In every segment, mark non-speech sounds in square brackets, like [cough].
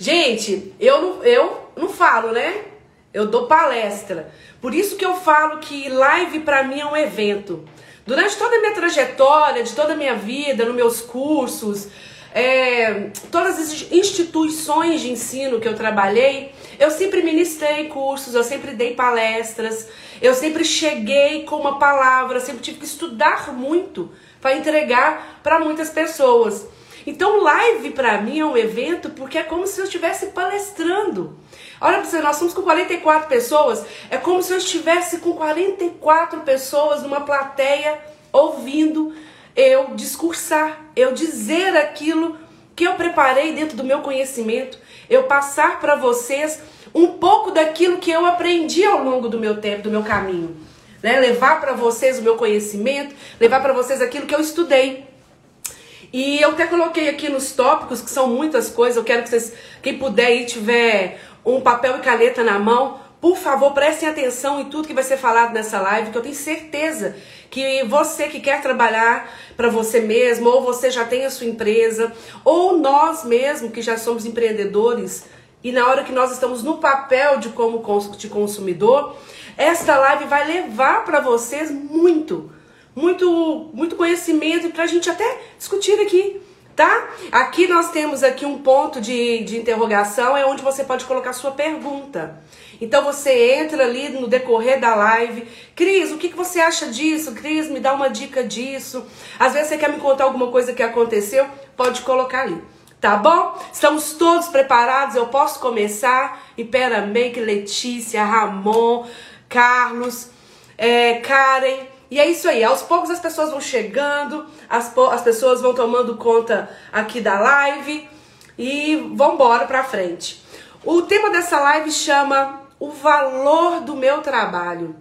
Gente, eu não, eu não falo, né? Eu dou palestra. Por isso que eu falo que live para mim é um evento. Durante toda a minha trajetória, de toda a minha vida, nos meus cursos, é, todas as instituições de ensino que eu trabalhei, eu sempre ministrei cursos, eu sempre dei palestras, eu sempre cheguei com uma palavra, sempre tive que estudar muito para entregar para muitas pessoas. Então, live para mim é um evento porque é como se eu estivesse palestrando. Olha para você, nós somos com 44 pessoas, é como se eu estivesse com 44 pessoas numa plateia ouvindo eu discursar, eu dizer aquilo que eu preparei dentro do meu conhecimento, eu passar para vocês um pouco daquilo que eu aprendi ao longo do meu tempo, do meu caminho. Né? Levar para vocês o meu conhecimento, levar para vocês aquilo que eu estudei. E eu até coloquei aqui nos tópicos, que são muitas coisas, eu quero que vocês, quem puder e tiver um papel e caneta na mão, por favor, prestem atenção em tudo que vai ser falado nessa live, que eu tenho certeza que você que quer trabalhar para você mesmo, ou você já tem a sua empresa, ou nós mesmo que já somos empreendedores, e na hora que nós estamos no papel de como de consumidor, esta live vai levar para vocês muito, muito, muito conhecimento para a gente até discutir aqui, tá? Aqui nós temos aqui um ponto de, de interrogação, é onde você pode colocar sua pergunta. Então você entra ali no decorrer da live, Cris, o que, que você acha disso? Cris, me dá uma dica disso. Às vezes você quer me contar alguma coisa que aconteceu, pode colocar ali. Tá bom? Estamos todos preparados? Eu posso começar? Impera Make, Letícia, Ramon, Carlos, é, Karen. E é isso aí, aos poucos as pessoas vão chegando, as, as pessoas vão tomando conta aqui da live e vamos embora pra frente. O tema dessa live chama O Valor do Meu Trabalho.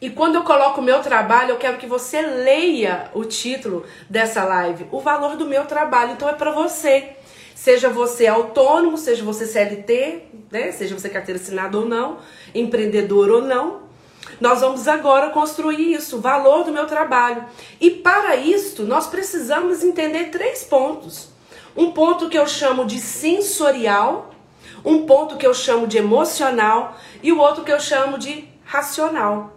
E quando eu coloco o meu trabalho, eu quero que você leia o título dessa live, o valor do meu trabalho. Então é para você. Seja você autônomo, seja você CLT, né? Seja você carteira assinada ou não, empreendedor ou não. Nós vamos agora construir isso, o valor do meu trabalho. E para isso, nós precisamos entender três pontos. Um ponto que eu chamo de sensorial, um ponto que eu chamo de emocional e o outro que eu chamo de racional.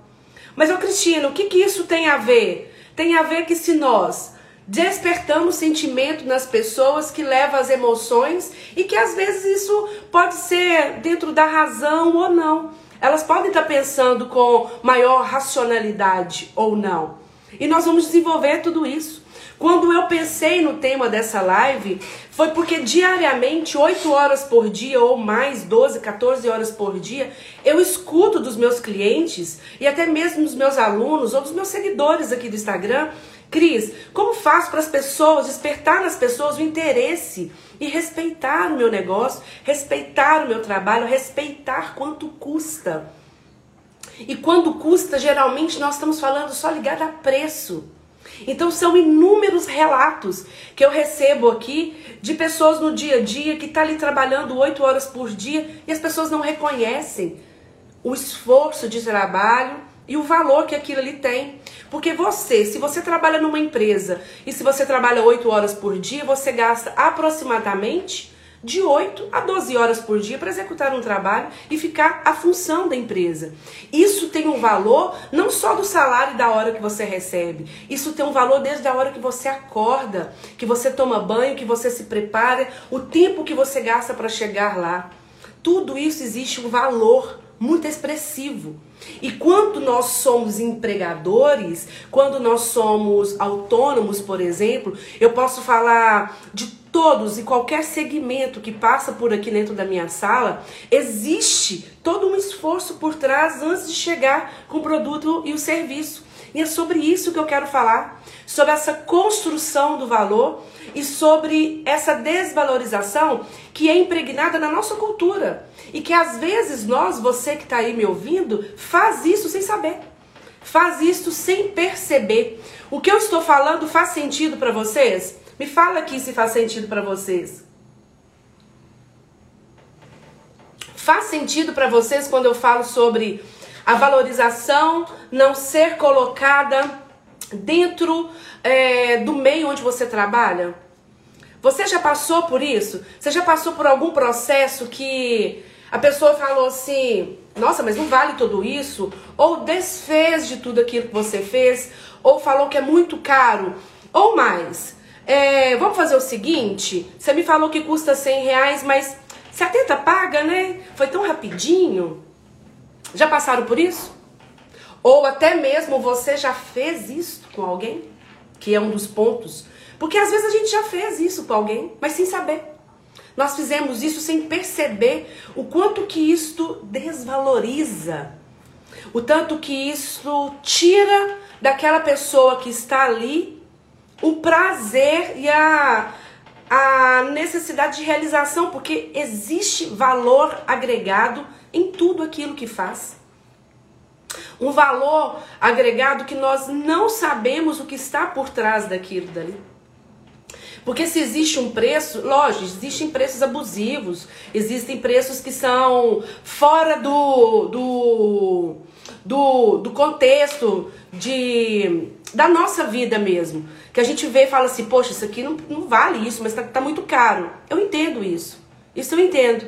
Mas, ô Cristina, o que, que isso tem a ver? Tem a ver que se nós despertamos sentimento nas pessoas que leva às emoções e que às vezes isso pode ser dentro da razão ou não. Elas podem estar pensando com maior racionalidade ou não. E nós vamos desenvolver tudo isso. Quando eu pensei no tema dessa live, foi porque diariamente, 8 horas por dia ou mais, 12, 14 horas por dia, eu escuto dos meus clientes e até mesmo dos meus alunos ou dos meus seguidores aqui do Instagram, Cris, como faço para as pessoas, despertar nas pessoas o interesse e respeitar o meu negócio, respeitar o meu trabalho, respeitar quanto custa. E quando custa, geralmente nós estamos falando só ligado a preço. Então são inúmeros relatos que eu recebo aqui de pessoas no dia a dia que estão tá ali trabalhando oito horas por dia e as pessoas não reconhecem o esforço de trabalho e o valor que aquilo ali tem. Porque você, se você trabalha numa empresa e se você trabalha oito horas por dia, você gasta aproximadamente de 8 a 12 horas por dia para executar um trabalho e ficar a função da empresa. Isso tem um valor não só do salário da hora que você recebe, isso tem um valor desde a hora que você acorda, que você toma banho, que você se prepara, o tempo que você gasta para chegar lá. Tudo isso existe um valor muito expressivo. E quando nós somos empregadores, quando nós somos autônomos, por exemplo, eu posso falar de todos e qualquer segmento que passa por aqui dentro da minha sala, existe todo um esforço por trás antes de chegar com o produto e o serviço. E é sobre isso que eu quero falar, sobre essa construção do valor e sobre essa desvalorização que é impregnada na nossa cultura. E que às vezes nós, você que está aí me ouvindo, faz isso sem saber. Faz isso sem perceber. O que eu estou falando faz sentido para vocês? Me fala aqui se faz sentido para vocês. Faz sentido para vocês quando eu falo sobre a valorização não ser colocada dentro é, do meio onde você trabalha? Você já passou por isso? Você já passou por algum processo que a pessoa falou assim: nossa, mas não vale tudo isso? Ou desfez de tudo aquilo que você fez? Ou falou que é muito caro? Ou mais, é, vamos fazer o seguinte: você me falou que custa 100 reais, mas 70 paga, né? Foi tão rapidinho. Já passaram por isso? Ou até mesmo você já fez isso com alguém? Que é um dos pontos. Porque às vezes a gente já fez isso com alguém, mas sem saber. Nós fizemos isso sem perceber o quanto que isto desvaloriza. O tanto que isso tira daquela pessoa que está ali o prazer e a, a necessidade de realização, porque existe valor agregado em tudo aquilo que faz. Um valor agregado que nós não sabemos o que está por trás daquilo dali. Porque se existe um preço, lógico, existem preços abusivos, existem preços que são fora do, do, do, do contexto de, da nossa vida mesmo. Que a gente vê e fala assim, poxa, isso aqui não, não vale isso, mas tá, tá muito caro. Eu entendo isso. Isso eu entendo.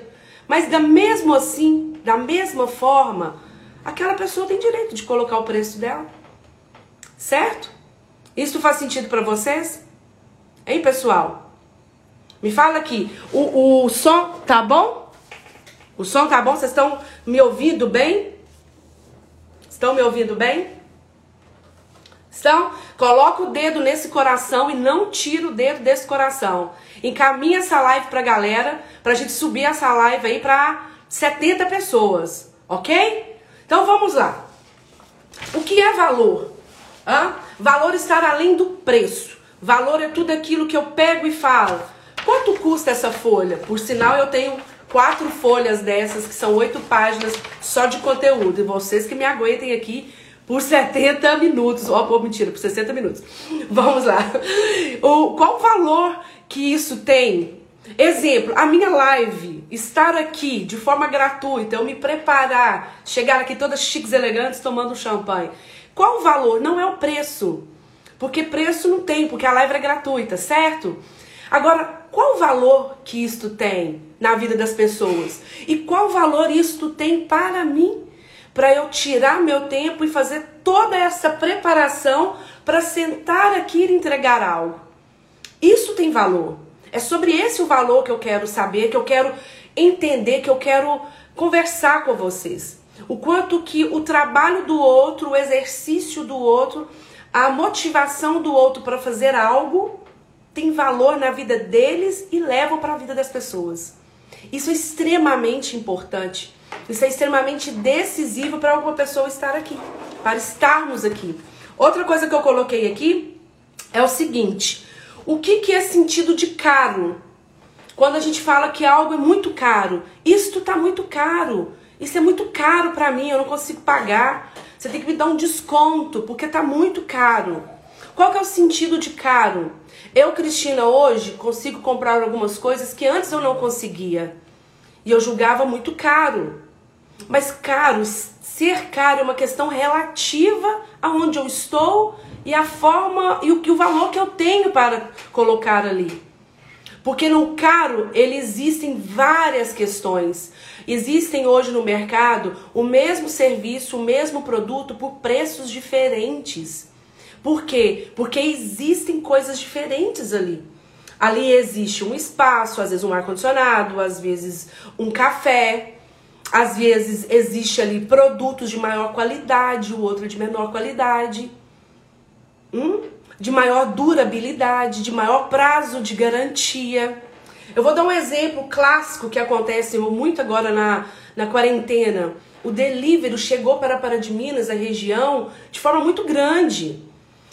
Mas da mesmo assim, da mesma forma, aquela pessoa tem direito de colocar o preço dela. Certo? Isso faz sentido para vocês? Hein, pessoal? Me fala aqui. O, o som tá bom? O som tá bom? Vocês estão me ouvindo bem? Estão me ouvindo bem? Estão? Coloca o dedo nesse coração e não tira o dedo desse coração. Encaminha essa live pra galera, pra gente subir essa live aí pra 70 pessoas, ok? Então vamos lá. O que é valor? Hã? Valor estar além do preço. Valor é tudo aquilo que eu pego e falo. Quanto custa essa folha? Por sinal, eu tenho quatro folhas dessas, que são oito páginas só de conteúdo. E vocês que me aguentem aqui por 70 minutos. Ó, oh, mentira, por 60 minutos. Vamos lá. O, qual o valor que isso tem? Exemplo, a minha live, estar aqui de forma gratuita, eu me preparar, chegar aqui todas chiques elegantes tomando champanhe. Qual o valor? Não é o preço. Porque preço não tem, porque a live é gratuita, certo? Agora, qual o valor que isto tem na vida das pessoas? E qual valor isto tem para mim? Para eu tirar meu tempo e fazer toda essa preparação para sentar aqui e entregar algo. Isso tem valor. É sobre esse o valor que eu quero saber, que eu quero entender, que eu quero conversar com vocês. O quanto que o trabalho do outro, o exercício do outro a motivação do outro para fazer algo tem valor na vida deles e leva para a vida das pessoas. Isso é extremamente importante. Isso é extremamente decisivo para alguma pessoa estar aqui, para estarmos aqui. Outra coisa que eu coloquei aqui é o seguinte: o que, que é sentido de caro? Quando a gente fala que algo é muito caro, isto está muito caro. Isso é muito caro para mim, eu não consigo pagar. Você tem que me dar um desconto, porque tá muito caro. Qual que é o sentido de caro? Eu, Cristina, hoje consigo comprar algumas coisas que antes eu não conseguia. E eu julgava muito caro. Mas caro, ser caro é uma questão relativa aonde eu estou e a forma e o, e o valor que eu tenho para colocar ali. Porque no caro, ele existem várias questões. Existem hoje no mercado o mesmo serviço, o mesmo produto por preços diferentes. Por quê? Porque existem coisas diferentes ali. Ali existe um espaço, às vezes um ar-condicionado, às vezes um café, às vezes existe ali produtos de maior qualidade, o outro de menor qualidade. Hum? De maior durabilidade, de maior prazo de garantia. Eu vou dar um exemplo clássico que acontece muito agora na, na quarentena. O delivery chegou para Pará de Minas, a região, de forma muito grande.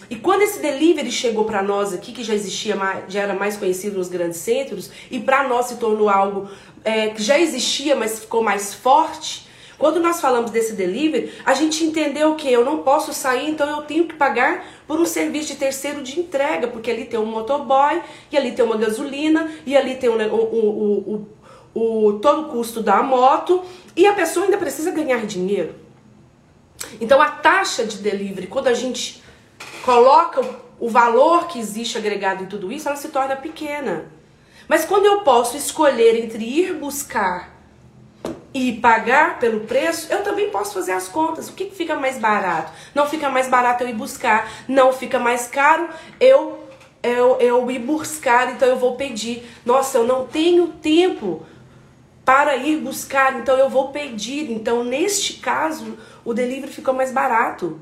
E quando esse delivery chegou para nós aqui, que já existia, já era mais conhecido nos grandes centros, e para nós se tornou algo é, que já existia, mas ficou mais forte, quando nós falamos desse delivery, a gente entendeu que eu não posso sair, então eu tenho que pagar por um serviço de terceiro de entrega, porque ali tem um motoboy, e ali tem uma gasolina, e ali tem o, o, o, o todo o custo da moto, e a pessoa ainda precisa ganhar dinheiro. Então a taxa de delivery, quando a gente coloca o valor que existe agregado em tudo isso, ela se torna pequena. Mas quando eu posso escolher entre ir buscar e pagar pelo preço, eu também posso fazer as contas. O que, fica mais barato? Não fica mais barato eu ir buscar, não fica mais caro eu eu, eu ir buscar, então eu vou pedir. Nossa, eu não tenho tempo para ir buscar, então eu vou pedir. Então, neste caso, o delivery ficou mais barato.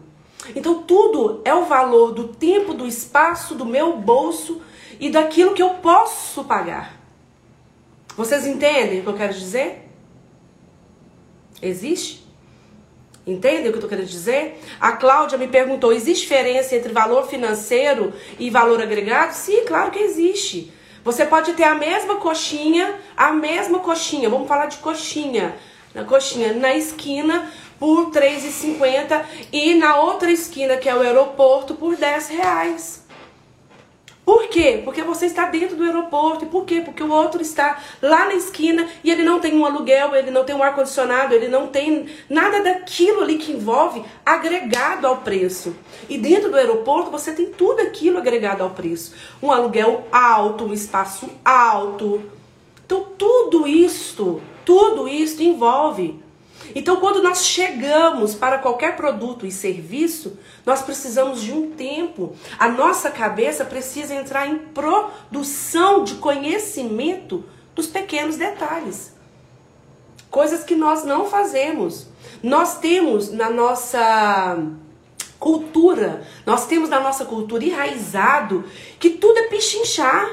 Então, tudo é o valor do tempo, do espaço, do meu bolso e daquilo que eu posso pagar. Vocês entendem o que eu quero dizer? Existe? Entendem o que eu estou querendo dizer? A Cláudia me perguntou: existe diferença entre valor financeiro e valor agregado? Sim, claro que existe. Você pode ter a mesma coxinha, a mesma coxinha, vamos falar de coxinha, na coxinha na esquina por R$3,50 e na outra esquina, que é o aeroporto, por 10 reais. Por quê? Porque você está dentro do aeroporto. E por quê? Porque o outro está lá na esquina e ele não tem um aluguel, ele não tem um ar-condicionado, ele não tem nada daquilo ali que envolve agregado ao preço. E dentro do aeroporto você tem tudo aquilo agregado ao preço. Um aluguel alto, um espaço alto. Então tudo isto, tudo isto envolve então, quando nós chegamos para qualquer produto e serviço, nós precisamos de um tempo. A nossa cabeça precisa entrar em produção de conhecimento dos pequenos detalhes. Coisas que nós não fazemos. Nós temos na nossa cultura, nós temos na nossa cultura enraizado que tudo é pichinchar,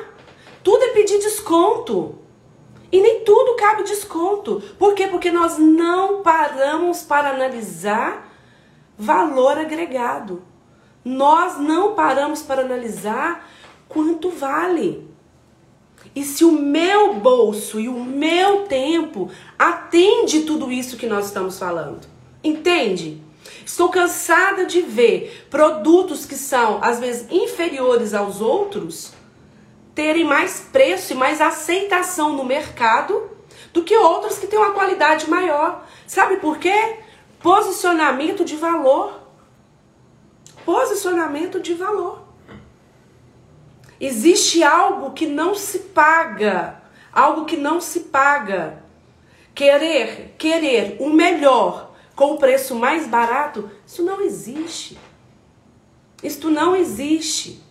tudo é pedir desconto. E nem tudo cabe desconto. Por quê? Porque nós não paramos para analisar valor agregado. Nós não paramos para analisar quanto vale. E se o meu bolso e o meu tempo atende tudo isso que nós estamos falando. Entende? Estou cansada de ver produtos que são às vezes inferiores aos outros terem mais preço e mais aceitação no mercado do que outros que têm uma qualidade maior. Sabe por quê? Posicionamento de valor. Posicionamento de valor. Existe algo que não se paga, algo que não se paga. Querer, querer o melhor com o preço mais barato, isso não existe. Isto não existe.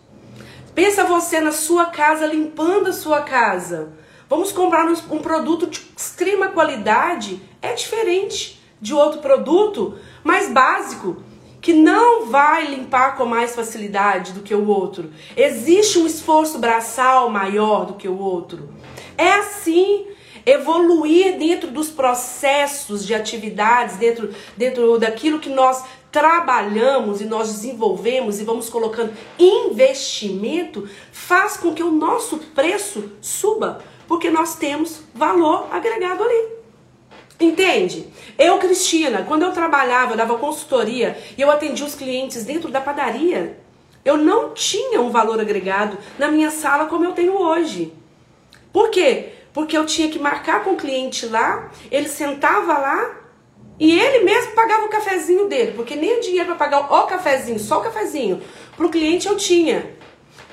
Pensa você na sua casa, limpando a sua casa. Vamos comprar um produto de extrema qualidade, é diferente de outro produto mais básico, que não vai limpar com mais facilidade do que o outro. Existe um esforço braçal maior do que o outro. É assim evoluir dentro dos processos de atividades, dentro, dentro daquilo que nós trabalhamos e nós desenvolvemos e vamos colocando investimento, faz com que o nosso preço suba, porque nós temos valor agregado ali. Entende? Eu, Cristina, quando eu trabalhava, eu dava consultoria e eu atendia os clientes dentro da padaria, eu não tinha um valor agregado na minha sala como eu tenho hoje. Por quê? Porque eu tinha que marcar com o cliente lá, ele sentava lá, e ele mesmo pagava o cafezinho dele, porque nem o dinheiro para pagar o cafezinho, só o cafezinho, para o cliente eu tinha.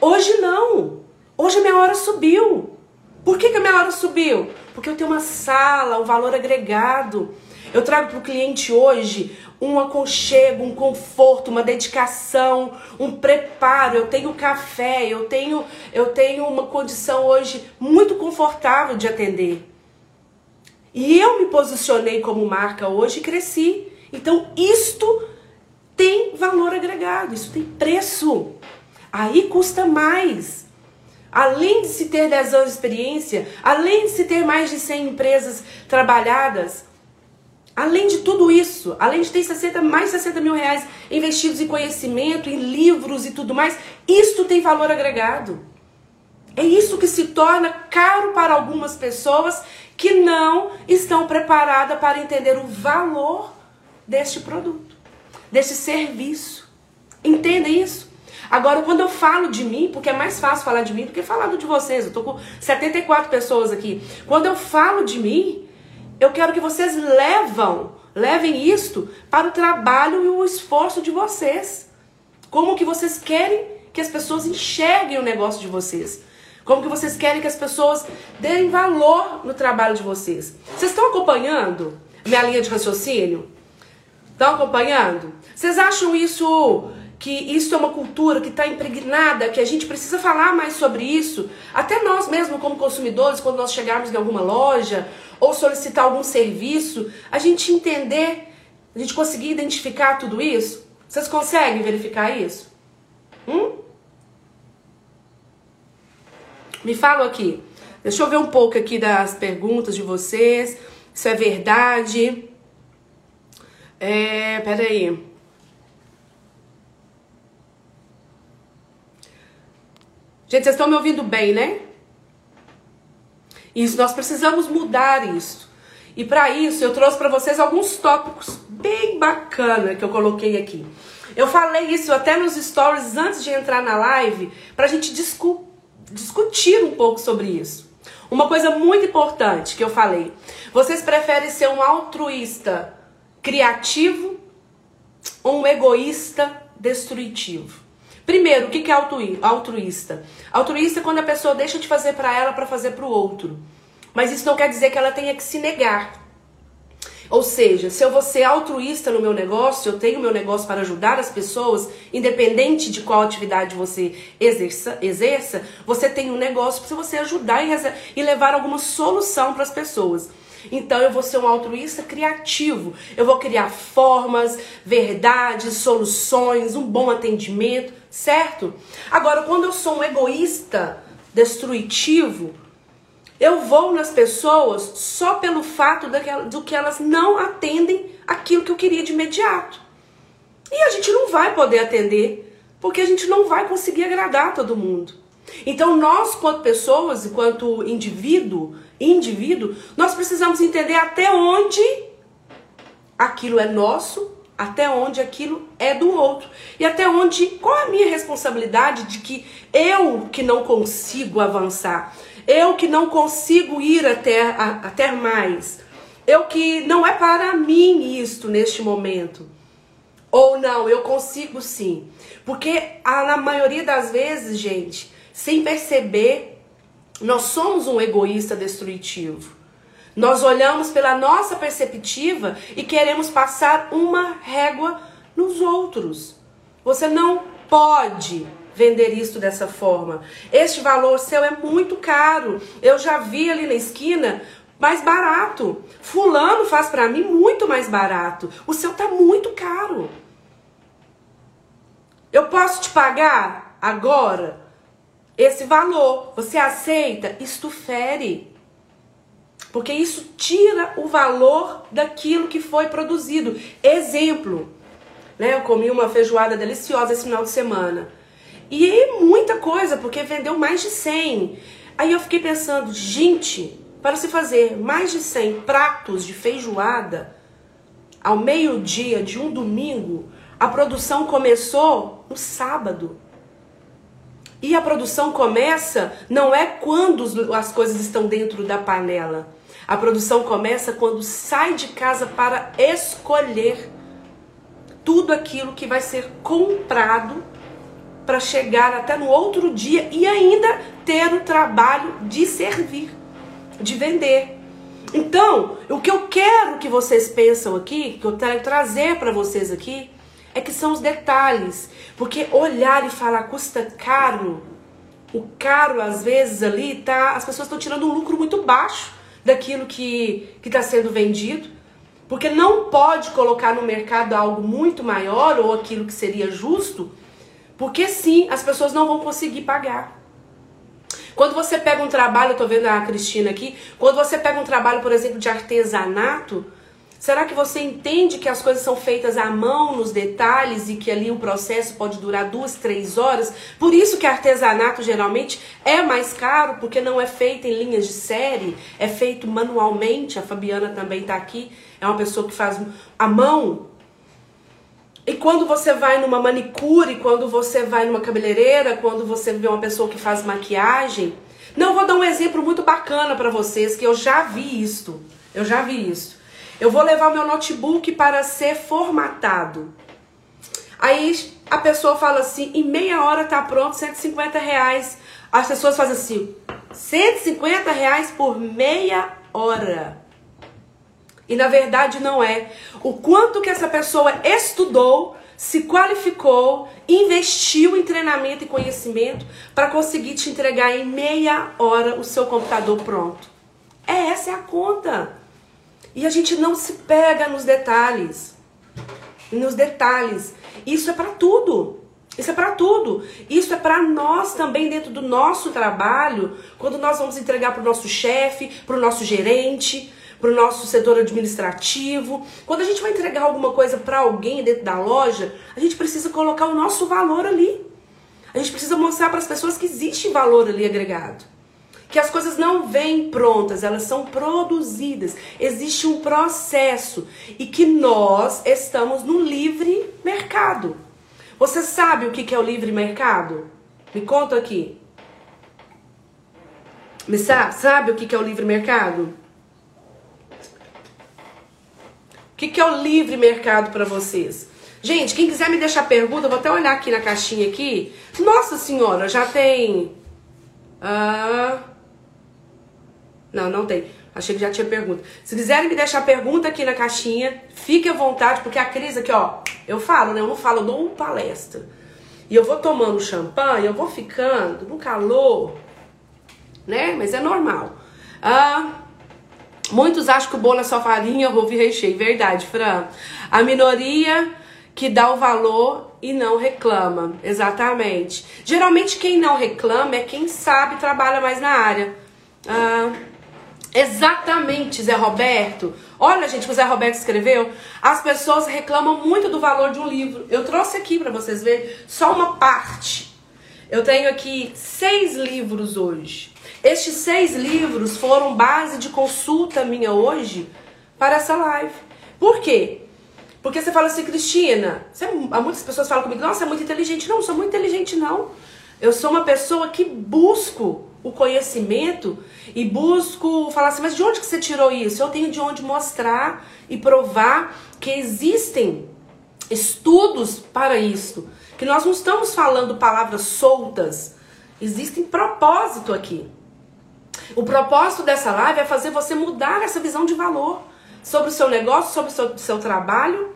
Hoje não. Hoje a minha hora subiu. Por que, que a minha hora subiu? Porque eu tenho uma sala, um valor agregado. Eu trago para o cliente hoje um aconchego, um conforto, uma dedicação, um preparo. Eu tenho café, eu tenho, eu tenho uma condição hoje muito confortável de atender. E eu me posicionei como marca hoje e cresci. Então, isto tem valor agregado, isso tem preço. Aí custa mais. Além de se ter 10 anos de experiência, além de se ter mais de 100 empresas trabalhadas, além de tudo isso, além de ter 60, mais de 60 mil reais investidos em conhecimento, em livros e tudo mais, isto tem valor agregado. É isso que se torna caro para algumas pessoas que não estão preparadas para entender o valor deste produto, deste serviço. Entendem isso? Agora, quando eu falo de mim, porque é mais fácil falar de mim do que falar de vocês, eu tô com 74 pessoas aqui. Quando eu falo de mim, eu quero que vocês levam, levem isto para o trabalho e o esforço de vocês. Como que vocês querem que as pessoas enxerguem o negócio de vocês? Como que vocês querem que as pessoas deem valor no trabalho de vocês? Vocês estão acompanhando minha linha de raciocínio? Estão acompanhando? Vocês acham isso que isso é uma cultura que está impregnada, que a gente precisa falar mais sobre isso? Até nós mesmos, como consumidores, quando nós chegarmos em alguma loja ou solicitar algum serviço, a gente entender, a gente conseguir identificar tudo isso? Vocês conseguem verificar isso? Me falam aqui. Deixa eu ver um pouco aqui das perguntas de vocês. Isso é verdade? É, peraí. Gente, vocês estão me ouvindo bem, né? Isso, nós precisamos mudar isso. E para isso eu trouxe para vocês alguns tópicos bem bacana que eu coloquei aqui. Eu falei isso até nos stories antes de entrar na live para a gente discu discutir um pouco sobre isso. Uma coisa muito importante que eu falei: vocês preferem ser um altruísta criativo ou um egoísta destrutivo? Primeiro, o que é altruísta? Altruísta é quando a pessoa deixa de fazer para ela para fazer para o outro. Mas isso não quer dizer que ela tenha que se negar. Ou seja, se eu vou ser altruísta no meu negócio, eu tenho meu negócio para ajudar as pessoas, independente de qual atividade você exerça, exerça você tem um negócio para você ajudar e, e levar alguma solução para as pessoas. Então eu vou ser um altruísta criativo. Eu vou criar formas, verdades, soluções, um bom atendimento, certo? Agora, quando eu sou um egoísta destrutivo, eu vou nas pessoas só pelo fato do que elas não atendem aquilo que eu queria de imediato. E a gente não vai poder atender, porque a gente não vai conseguir agradar todo mundo. Então, nós, quanto pessoas, enquanto indivíduo, indivíduo, nós precisamos entender até onde aquilo é nosso, até onde aquilo é do outro. E até onde, qual a minha responsabilidade de que eu que não consigo avançar, eu que não consigo ir até, a, até mais. Eu que não é para mim isto neste momento. Ou não, eu consigo sim. Porque a, na maioria das vezes, gente, sem perceber, nós somos um egoísta destrutivo. Nós olhamos pela nossa perspectiva e queremos passar uma régua nos outros. Você não pode vender isto dessa forma. Este valor seu é muito caro. Eu já vi ali na esquina mais barato. Fulano faz para mim muito mais barato. O seu tá muito caro. Eu posso te pagar agora esse valor. Você aceita? Isto fere. Porque isso tira o valor daquilo que foi produzido. Exemplo, né? Eu comi uma feijoada deliciosa esse final de semana. E muita coisa, porque vendeu mais de 100. Aí eu fiquei pensando, gente, para se fazer mais de 100 pratos de feijoada ao meio-dia de um domingo, a produção começou no sábado. E a produção começa não é quando as coisas estão dentro da panela. A produção começa quando sai de casa para escolher tudo aquilo que vai ser comprado para chegar até no outro dia e ainda ter o trabalho de servir, de vender. Então, o que eu quero que vocês pensam aqui, que eu quero trazer para vocês aqui, é que são os detalhes. Porque olhar e falar custa caro, o caro às vezes ali tá, as pessoas estão tirando um lucro muito baixo daquilo que está sendo vendido. Porque não pode colocar no mercado algo muito maior ou aquilo que seria justo porque sim, as pessoas não vão conseguir pagar. Quando você pega um trabalho, eu tô vendo a Cristina aqui, quando você pega um trabalho, por exemplo, de artesanato, será que você entende que as coisas são feitas à mão, nos detalhes, e que ali o processo pode durar duas, três horas? Por isso que artesanato geralmente é mais caro, porque não é feito em linhas de série, é feito manualmente. A Fabiana também está aqui, é uma pessoa que faz à mão. E quando você vai numa manicure, quando você vai numa cabeleireira, quando você vê uma pessoa que faz maquiagem, não vou dar um exemplo muito bacana para vocês que eu já vi isto. Eu já vi isso. Eu vou levar meu notebook para ser formatado. Aí a pessoa fala assim, em meia hora tá pronto, 150 reais. as pessoas fazem assim, 150 reais por meia hora. E na verdade não é. O quanto que essa pessoa estudou, se qualificou, investiu em treinamento e conhecimento para conseguir te entregar em meia hora o seu computador pronto. É essa é a conta. E a gente não se pega nos detalhes. Nos detalhes. Isso é para tudo. Isso é para tudo. Isso é para nós também dentro do nosso trabalho, quando nós vamos entregar para o nosso chefe, para o nosso gerente, para o nosso setor administrativo. Quando a gente vai entregar alguma coisa para alguém dentro da loja, a gente precisa colocar o nosso valor ali. A gente precisa mostrar para as pessoas que existe valor ali agregado. Que as coisas não vêm prontas, elas são produzidas. Existe um processo e que nós estamos no livre mercado. Você sabe o que é o livre mercado? Me conta aqui. Me sabe, sabe o que é o livre mercado? O que é o livre mercado para vocês? Gente, quem quiser me deixar pergunta, eu vou até olhar aqui na caixinha aqui. Nossa senhora, já tem. Ah, não, não tem. Achei que já tinha pergunta. Se quiserem me deixar pergunta aqui na caixinha, fique à vontade, porque a crise aqui, ó, eu falo, né? Eu não falo, eu dou palestra. E eu vou tomando champanhe, eu vou ficando no calor, né? Mas é normal. Ah, muitos acham que o bolo é só farinha, ovo e recheio. Verdade, Fran. A minoria que dá o valor e não reclama. Exatamente. Geralmente quem não reclama é quem sabe trabalha mais na área. Ah, Exatamente, Zé Roberto. Olha, gente, o que o Zé Roberto escreveu. As pessoas reclamam muito do valor de um livro. Eu trouxe aqui para vocês verem só uma parte. Eu tenho aqui seis livros hoje. Estes seis livros foram base de consulta minha hoje para essa live. Por quê? Porque você fala assim, Cristina, você, muitas pessoas falam comigo, nossa, é muito inteligente. Não, não sou muito inteligente, não. Eu sou uma pessoa que busco o conhecimento e busco falar assim, mas de onde que você tirou isso? Eu tenho de onde mostrar e provar que existem estudos para isso. Que nós não estamos falando palavras soltas. Existem propósito aqui. O propósito dessa live é fazer você mudar essa visão de valor sobre o seu negócio, sobre o seu, seu trabalho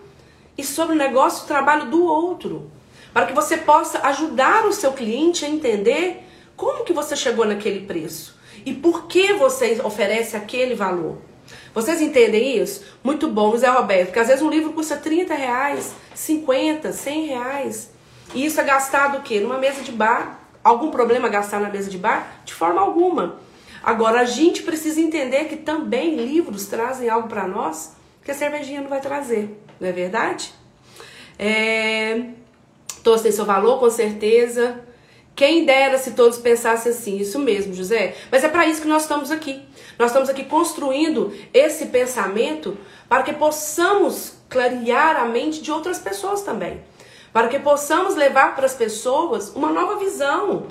e sobre o negócio e o trabalho do outro. Para que você possa ajudar o seu cliente a entender como que você chegou naquele preço? E por que você oferece aquele valor? Vocês entendem isso? Muito bom, José Roberto, porque às vezes um livro custa 30 reais, 50, 100 reais. E isso é gastado o quê? Numa mesa de bar. Algum problema gastar na mesa de bar? De forma alguma. Agora, a gente precisa entender que também livros trazem algo para nós que a cervejinha não vai trazer, não é verdade? É... Seu valor, com certeza. Quem dera se todos pensassem assim, isso mesmo, José. Mas é para isso que nós estamos aqui. Nós estamos aqui construindo esse pensamento para que possamos clarear a mente de outras pessoas também. Para que possamos levar para as pessoas uma nova visão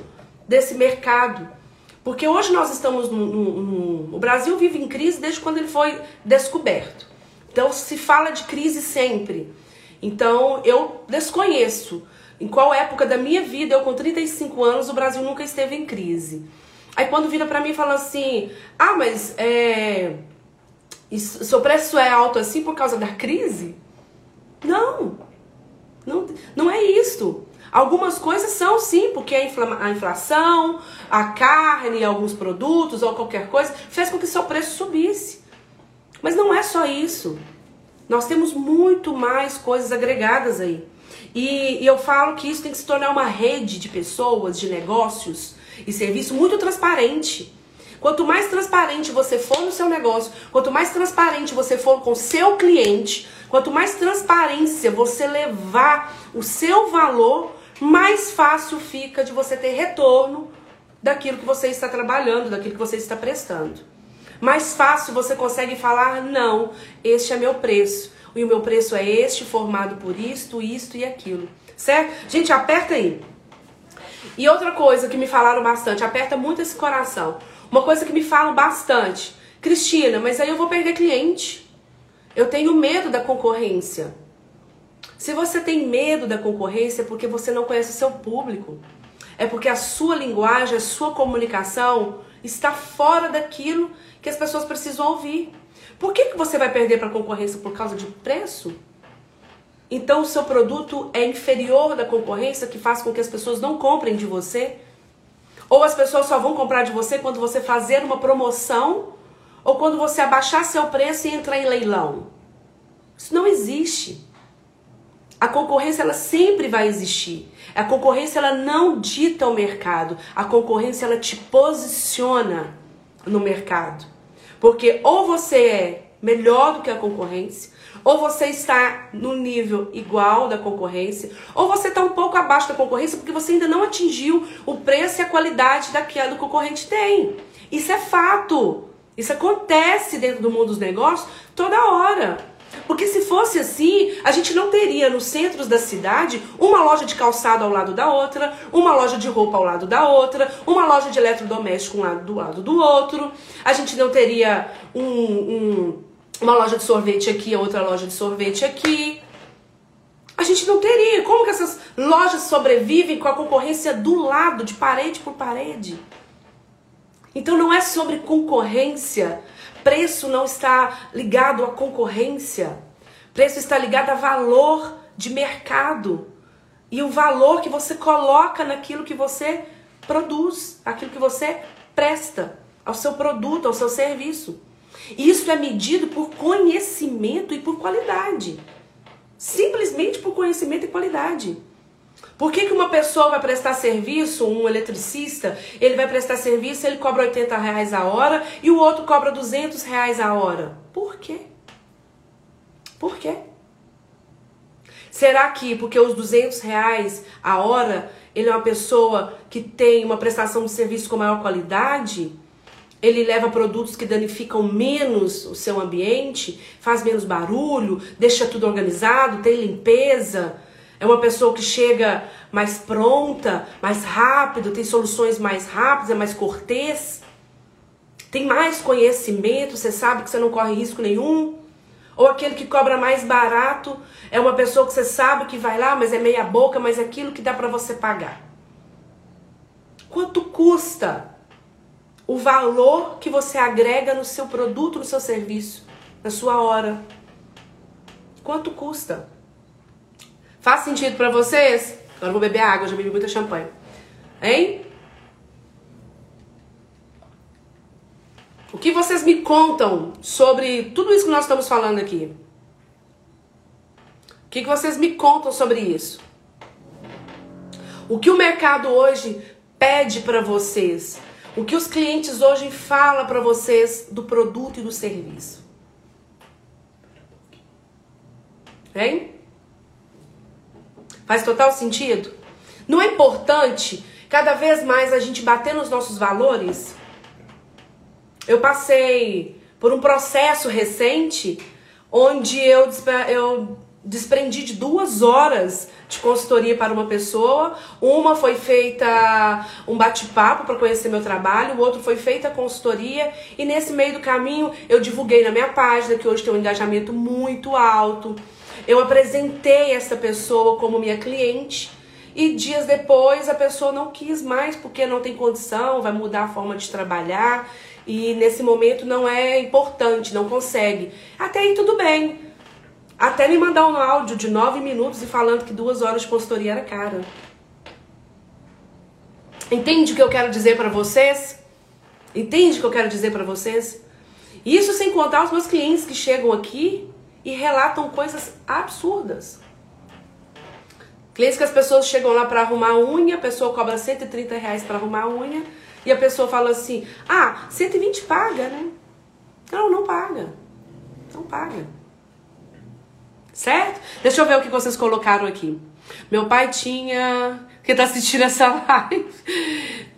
desse mercado. Porque hoje nós estamos no, O Brasil vive em crise desde quando ele foi descoberto. Então se fala de crise sempre. Então eu desconheço em qual época da minha vida, eu com 35 anos, o Brasil nunca esteve em crise. Aí quando vira para mim e fala assim: ah, mas é, isso, seu preço é alto assim por causa da crise? Não, não, não é isso. Algumas coisas são sim, porque a, infla, a inflação, a carne, alguns produtos ou qualquer coisa fez com que seu preço subisse. Mas não é só isso. Nós temos muito mais coisas agregadas aí. E, e eu falo que isso tem que se tornar uma rede de pessoas, de negócios e serviço muito transparente. Quanto mais transparente você for no seu negócio, quanto mais transparente você for com o seu cliente, quanto mais transparência você levar o seu valor, mais fácil fica de você ter retorno daquilo que você está trabalhando, daquilo que você está prestando. Mais fácil você consegue falar: não, este é meu preço e o meu preço é este, formado por isto, isto e aquilo. Certo? Gente, aperta aí. E outra coisa que me falaram bastante, aperta muito esse coração. Uma coisa que me falam bastante, Cristina, mas aí eu vou perder cliente. Eu tenho medo da concorrência. Se você tem medo da concorrência é porque você não conhece o seu público. é porque a sua linguagem, a sua comunicação está fora daquilo que as pessoas precisam ouvir. Por que, que você vai perder para a concorrência por causa de preço? Então o seu produto é inferior da concorrência que faz com que as pessoas não comprem de você? Ou as pessoas só vão comprar de você quando você fazer uma promoção ou quando você abaixar seu preço e entrar em leilão? Isso não existe. A concorrência ela sempre vai existir. A concorrência ela não dita o mercado. A concorrência ela te posiciona no mercado. Porque ou você é melhor do que a concorrência, ou você está no nível igual da concorrência, ou você está um pouco abaixo da concorrência porque você ainda não atingiu o preço e a qualidade daquela que o concorrente tem. Isso é fato. Isso acontece dentro do mundo dos negócios toda hora. Porque se fosse assim, a gente não teria nos centros da cidade uma loja de calçado ao lado da outra, uma loja de roupa ao lado da outra, uma loja de eletrodoméstico um lado do lado do outro. A gente não teria um, um, uma loja de sorvete aqui, outra loja de sorvete aqui. A gente não teria. Como que essas lojas sobrevivem com a concorrência do lado, de parede por parede? Então não é sobre concorrência Preço não está ligado à concorrência. Preço está ligado a valor de mercado. E o valor que você coloca naquilo que você produz, aquilo que você presta ao seu produto, ao seu serviço. Isso é medido por conhecimento e por qualidade. Simplesmente por conhecimento e qualidade. Por que, que uma pessoa vai prestar serviço, um eletricista, ele vai prestar serviço, ele cobra 80 reais a hora e o outro cobra 200 reais a hora? Por quê? Por quê? Será que porque os 200 reais a hora, ele é uma pessoa que tem uma prestação de serviço com maior qualidade? Ele leva produtos que danificam menos o seu ambiente, faz menos barulho, deixa tudo organizado, tem limpeza, é uma pessoa que chega mais pronta, mais rápido, tem soluções mais rápidas, é mais cortês, tem mais conhecimento, você sabe que você não corre risco nenhum. Ou aquele que cobra mais barato é uma pessoa que você sabe que vai lá, mas é meia boca, mas é aquilo que dá para você pagar. Quanto custa o valor que você agrega no seu produto, no seu serviço, na sua hora? Quanto custa? Faz sentido para vocês? Agora eu vou beber água, já bebi muita champanhe. Hein? O que vocês me contam sobre tudo isso que nós estamos falando aqui? O que, que vocês me contam sobre isso? O que o mercado hoje pede para vocês? O que os clientes hoje falam para vocês do produto e do serviço? Hein? Faz total sentido? Não é importante cada vez mais a gente bater nos nossos valores? Eu passei por um processo recente onde eu, eu desprendi de duas horas de consultoria para uma pessoa. Uma foi feita um bate-papo para conhecer meu trabalho, o outro foi feita a consultoria. E nesse meio do caminho eu divulguei na minha página, que hoje tem um engajamento muito alto. Eu apresentei essa pessoa como minha cliente e dias depois a pessoa não quis mais porque não tem condição, vai mudar a forma de trabalhar e nesse momento não é importante, não consegue. Até aí tudo bem. Até me mandar um áudio de nove minutos e falando que duas horas de consultoria era cara. Entende o que eu quero dizer para vocês? Entende o que eu quero dizer para vocês? Isso sem contar os meus clientes que chegam aqui e relatam coisas absurdas. Clientes que as pessoas chegam lá para arrumar a unha, a pessoa cobra 130 reais para arrumar a unha, e a pessoa fala assim: ah, 120 paga, né? Não, não paga. Não paga. Certo? Deixa eu ver o que vocês colocaram aqui. Meu pai tinha. Que tá assistindo essa [laughs] live.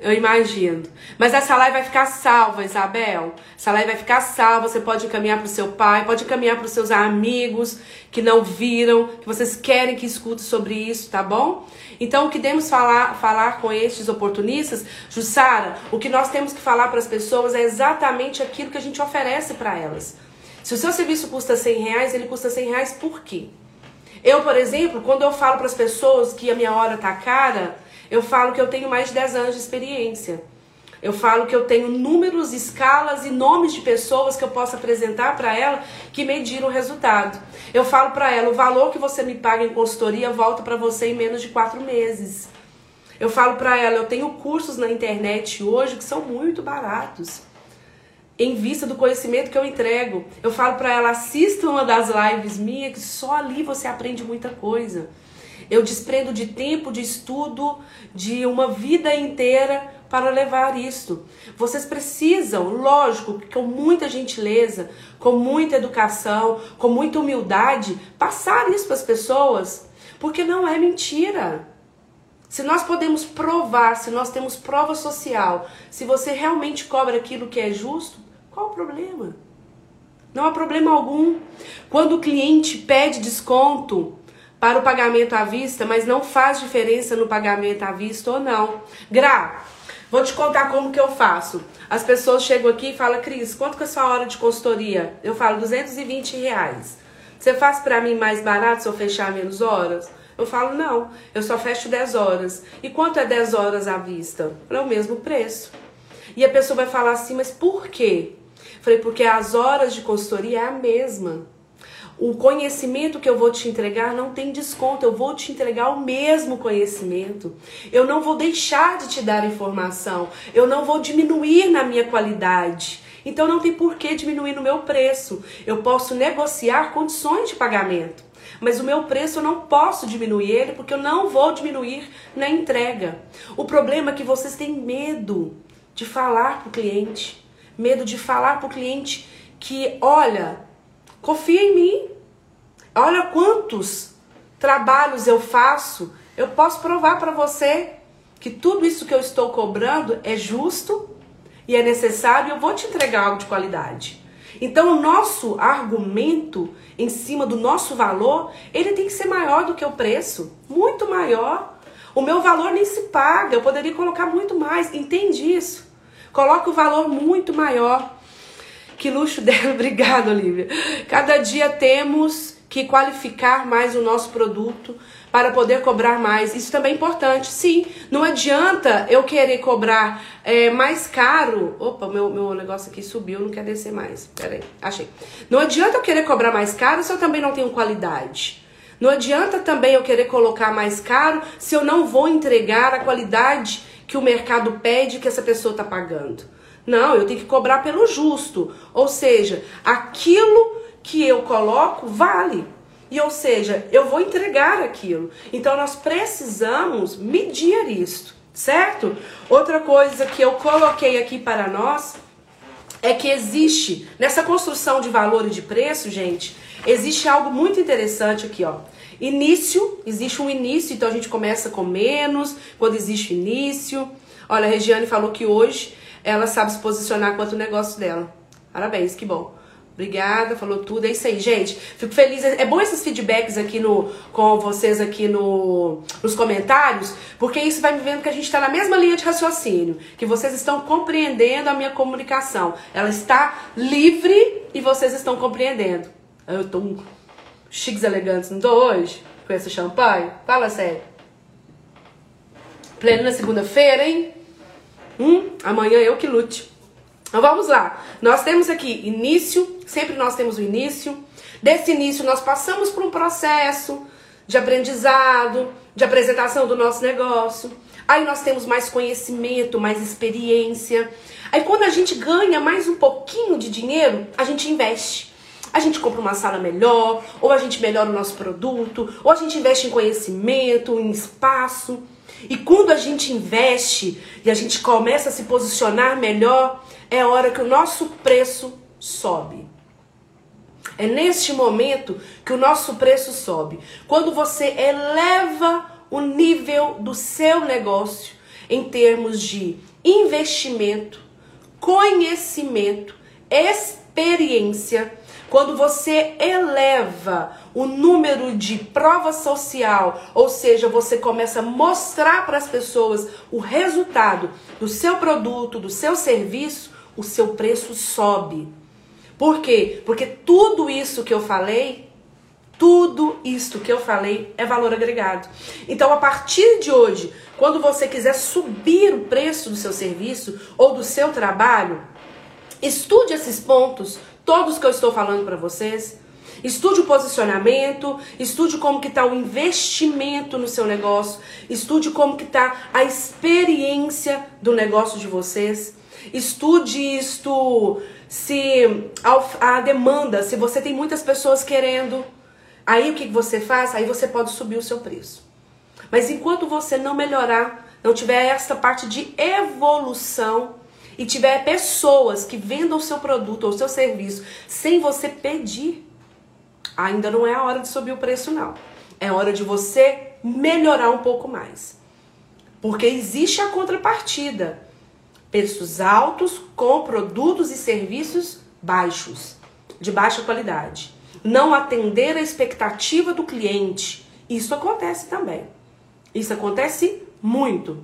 Eu imagino. Mas essa live vai ficar salva, Isabel. Essa live vai ficar salva. Você pode encaminhar para o seu pai, pode encaminhar para os seus amigos que não viram, que vocês querem que escute sobre isso, tá bom? Então, o que temos falar, falar com estes oportunistas, Jussara, o que nós temos que falar para as pessoas é exatamente aquilo que a gente oferece para elas. Se o seu serviço custa 100 reais, ele custa 100 reais por quê? Eu, por exemplo, quando eu falo para as pessoas que a minha hora tá cara, Eu falo que eu tenho mais de 10 anos de experiência. Eu falo que eu tenho números, escalas e nomes de pessoas que eu posso apresentar para ela que mediram o resultado. Eu falo para ela, o valor que você me paga em consultoria volta para você em menos de quatro meses. Eu falo para ela, eu tenho cursos na internet hoje que são muito baratos. Em vista do conhecimento que eu entrego, eu falo para ela, assista uma das lives minhas que só ali você aprende muita coisa. Eu desprendo de tempo, de estudo, de uma vida inteira para levar isto. Vocês precisam, lógico, com muita gentileza, com muita educação, com muita humildade, passar isso para as pessoas, porque não é mentira. Se nós podemos provar, se nós temos prova social, se você realmente cobra aquilo que é justo, qual o problema? Não há problema algum. Quando o cliente pede desconto, para o pagamento à vista, mas não faz diferença no pagamento à vista ou não. Gra, vou te contar como que eu faço. As pessoas chegam aqui e falam, Cris, quanto que é a sua hora de consultoria? Eu falo, 220 reais. Você faz para mim mais barato se eu fechar menos horas? Eu falo, não, eu só fecho 10 horas. E quanto é 10 horas à vista? É o mesmo preço. E a pessoa vai falar assim, mas por quê? Falei, porque as horas de consultoria é a mesma. O conhecimento que eu vou te entregar não tem desconto, eu vou te entregar o mesmo conhecimento. Eu não vou deixar de te dar informação, eu não vou diminuir na minha qualidade. Então não tem por que diminuir no meu preço. Eu posso negociar condições de pagamento, mas o meu preço eu não posso diminuir ele porque eu não vou diminuir na entrega. O problema é que vocês têm medo de falar para o cliente, medo de falar para o cliente que, olha, Confia em mim. Olha quantos trabalhos eu faço. Eu posso provar para você que tudo isso que eu estou cobrando é justo e é necessário e eu vou te entregar algo de qualidade. Então, o nosso argumento em cima do nosso valor, ele tem que ser maior do que o preço, muito maior. O meu valor nem se paga, eu poderia colocar muito mais, entende isso? Coloque o valor muito maior. Que luxo [laughs] dela, obrigada, Olivia. Cada dia temos que qualificar mais o nosso produto para poder cobrar mais. Isso também é importante. Sim, não adianta eu querer cobrar é, mais caro. Opa, meu, meu negócio aqui subiu, não quer descer mais. Pera aí, achei. Não adianta eu querer cobrar mais caro se eu também não tenho qualidade. Não adianta também eu querer colocar mais caro se eu não vou entregar a qualidade que o mercado pede que essa pessoa está pagando. Não, eu tenho que cobrar pelo justo. Ou seja, aquilo que eu coloco vale. E ou seja, eu vou entregar aquilo. Então nós precisamos medir isto, certo? Outra coisa que eu coloquei aqui para nós é que existe nessa construção de valor e de preço, gente, existe algo muito interessante aqui, ó. Início, existe um início, então a gente começa com menos, quando existe início. Olha, a Regiane falou que hoje ela sabe se posicionar quanto o negócio dela. Parabéns, que bom. Obrigada, falou tudo. É isso aí, gente. Fico feliz. É bom esses feedbacks aqui no, com vocês aqui no, nos comentários, porque isso vai me vendo que a gente está na mesma linha de raciocínio, que vocês estão compreendendo a minha comunicação. Ela está livre e vocês estão compreendendo. Eu tô chiques elegantes, não tô hoje? Com esse champanhe? Fala sério. Pleno na segunda-feira, hein? Hum, amanhã eu que lute. Então vamos lá. Nós temos aqui início, sempre nós temos o início. Desse início nós passamos por um processo de aprendizado, de apresentação do nosso negócio. Aí nós temos mais conhecimento, mais experiência. Aí quando a gente ganha mais um pouquinho de dinheiro, a gente investe. A gente compra uma sala melhor, ou a gente melhora o nosso produto, ou a gente investe em conhecimento, em espaço. E quando a gente investe e a gente começa a se posicionar melhor, é a hora que o nosso preço sobe. É neste momento que o nosso preço sobe. Quando você eleva o nível do seu negócio em termos de investimento, conhecimento, experiência, quando você eleva o número de prova social, ou seja, você começa a mostrar para as pessoas o resultado do seu produto, do seu serviço, o seu preço sobe. Por quê? Porque tudo isso que eu falei Tudo isto que eu falei é valor agregado. Então, a partir de hoje, quando você quiser subir o preço do seu serviço ou do seu trabalho, estude esses pontos, todos que eu estou falando para vocês. Estude o posicionamento, estude como que está o investimento no seu negócio, estude como que está a experiência do negócio de vocês. Estude isto, se a demanda, se você tem muitas pessoas querendo, Aí o que você faz? Aí você pode subir o seu preço. Mas enquanto você não melhorar, não tiver essa parte de evolução e tiver pessoas que vendam o seu produto ou o seu serviço sem você pedir, ainda não é a hora de subir o preço não. É hora de você melhorar um pouco mais. Porque existe a contrapartida. Preços altos com produtos e serviços baixos, de baixa qualidade não atender a expectativa do cliente. Isso acontece também. Isso acontece muito.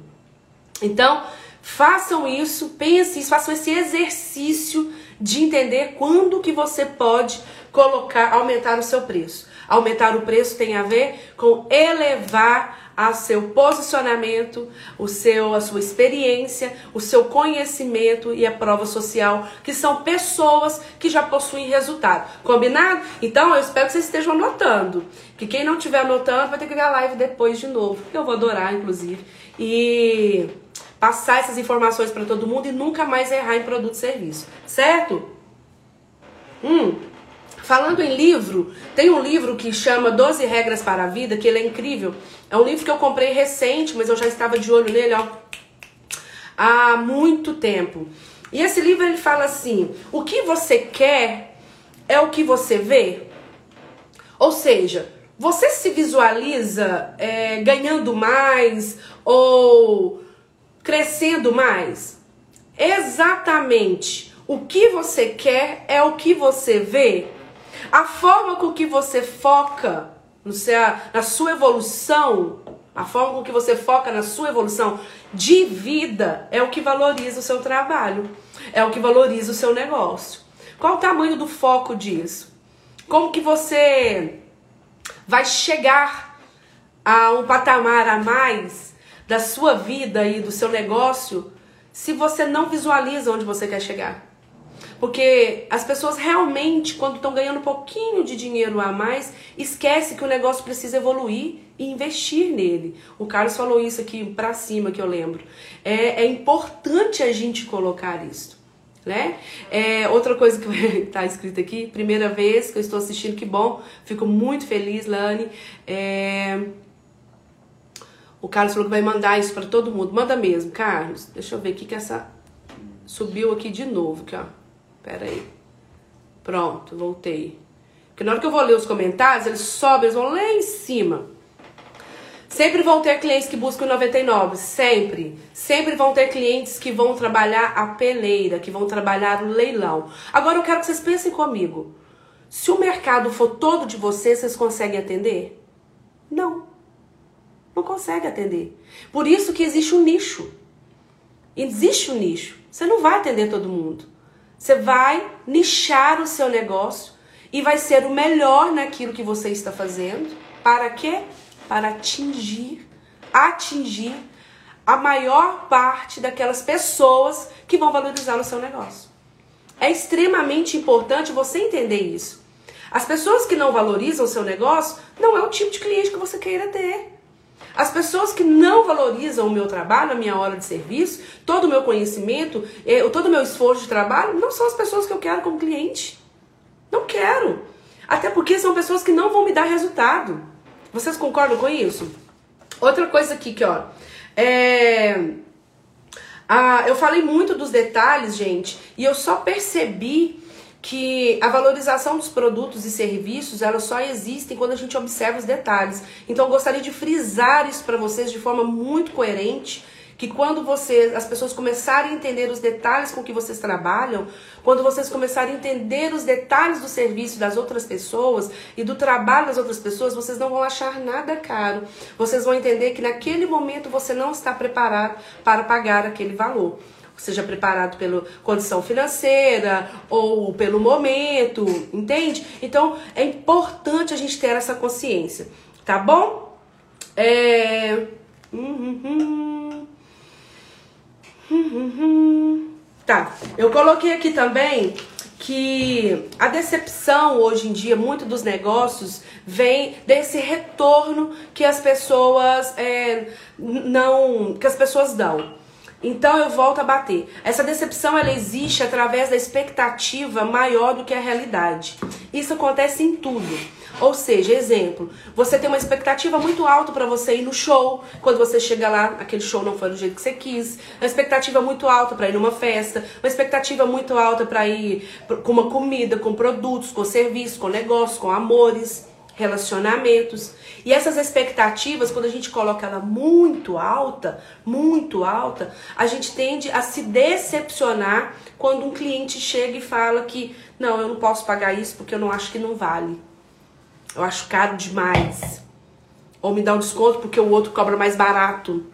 Então, façam isso, pensem, façam esse exercício de entender quando que você pode colocar, aumentar o seu preço. Aumentar o preço tem a ver com elevar a seu posicionamento, o seu, a sua experiência, o seu conhecimento e a prova social, que são pessoas que já possuem resultado. Combinado? Então eu espero que vocês estejam anotando. Que quem não estiver anotando vai ter que ver a live depois de novo. Eu vou adorar, inclusive. E passar essas informações para todo mundo e nunca mais errar em produto e serviço. Certo? Hum. Falando em livro, tem um livro que chama 12 Regras para a Vida, que ele é incrível. É um livro que eu comprei recente, mas eu já estava de olho nele ó, há muito tempo. E esse livro ele fala assim: o que você quer é o que você vê. Ou seja, você se visualiza é, ganhando mais ou crescendo mais? Exatamente. O que você quer é o que você vê. A forma com que você foca no seu, na sua evolução, a forma com que você foca na sua evolução de vida é o que valoriza o seu trabalho, é o que valoriza o seu negócio. Qual o tamanho do foco disso? Como que você vai chegar a um patamar a mais da sua vida e do seu negócio se você não visualiza onde você quer chegar? Porque as pessoas realmente, quando estão ganhando um pouquinho de dinheiro a mais, esquece que o negócio precisa evoluir e investir nele. O Carlos falou isso aqui para cima, que eu lembro. É, é importante a gente colocar isso. Né? É, outra coisa que [laughs] está escrita aqui, primeira vez que eu estou assistindo, que bom, fico muito feliz, Lani. É, o Carlos falou que vai mandar isso para todo mundo. Manda mesmo, Carlos. Deixa eu ver o que que essa subiu aqui de novo, aqui, ó. Pera aí. Pronto, voltei. Porque na hora que eu vou ler os comentários, eles sobem, eles vão lá em cima. Sempre vão ter clientes que buscam 99, sempre. Sempre vão ter clientes que vão trabalhar a peleira, que vão trabalhar o leilão. Agora eu quero que vocês pensem comigo. Se o mercado for todo de vocês, vocês conseguem atender? Não. Consegue atender. Por isso que existe um nicho. Existe um nicho. Você não vai atender todo mundo. Você vai nichar o seu negócio e vai ser o melhor naquilo que você está fazendo. Para quê? Para atingir, atingir a maior parte daquelas pessoas que vão valorizar o seu negócio. É extremamente importante você entender isso. As pessoas que não valorizam o seu negócio não é o tipo de cliente que você queira ter. As pessoas que não valorizam o meu trabalho, a minha hora de serviço, todo o meu conhecimento, eh, todo o meu esforço de trabalho, não são as pessoas que eu quero como cliente. Não quero. Até porque são pessoas que não vão me dar resultado. Vocês concordam com isso? Outra coisa aqui que, ó. É... Ah, eu falei muito dos detalhes, gente, e eu só percebi que a valorização dos produtos e serviços elas só existem quando a gente observa os detalhes. Então eu gostaria de frisar isso para vocês de forma muito coerente, que quando vocês, as pessoas começarem a entender os detalhes com que vocês trabalham, quando vocês começarem a entender os detalhes do serviço das outras pessoas e do trabalho das outras pessoas, vocês não vão achar nada caro. Vocês vão entender que naquele momento você não está preparado para pagar aquele valor. Seja preparado pela condição financeira ou pelo momento, entende? Então é importante a gente ter essa consciência, tá bom? É. Tá, eu coloquei aqui também que a decepção hoje em dia, muito dos negócios, vem desse retorno que as pessoas é, não. que as pessoas dão. Então eu volto a bater. Essa decepção ela existe através da expectativa maior do que a realidade. Isso acontece em tudo. Ou seja, exemplo, você tem uma expectativa muito alta para você ir no show, quando você chega lá, aquele show não foi do jeito que você quis. Uma expectativa muito alta para ir numa festa, uma expectativa muito alta para ir com uma comida, com produtos, com serviços, com negócios, com amores, relacionamentos. E essas expectativas, quando a gente coloca ela muito alta, muito alta, a gente tende a se decepcionar quando um cliente chega e fala que não, eu não posso pagar isso porque eu não acho que não vale. Eu acho caro demais. Ou me dá um desconto porque o outro cobra mais barato.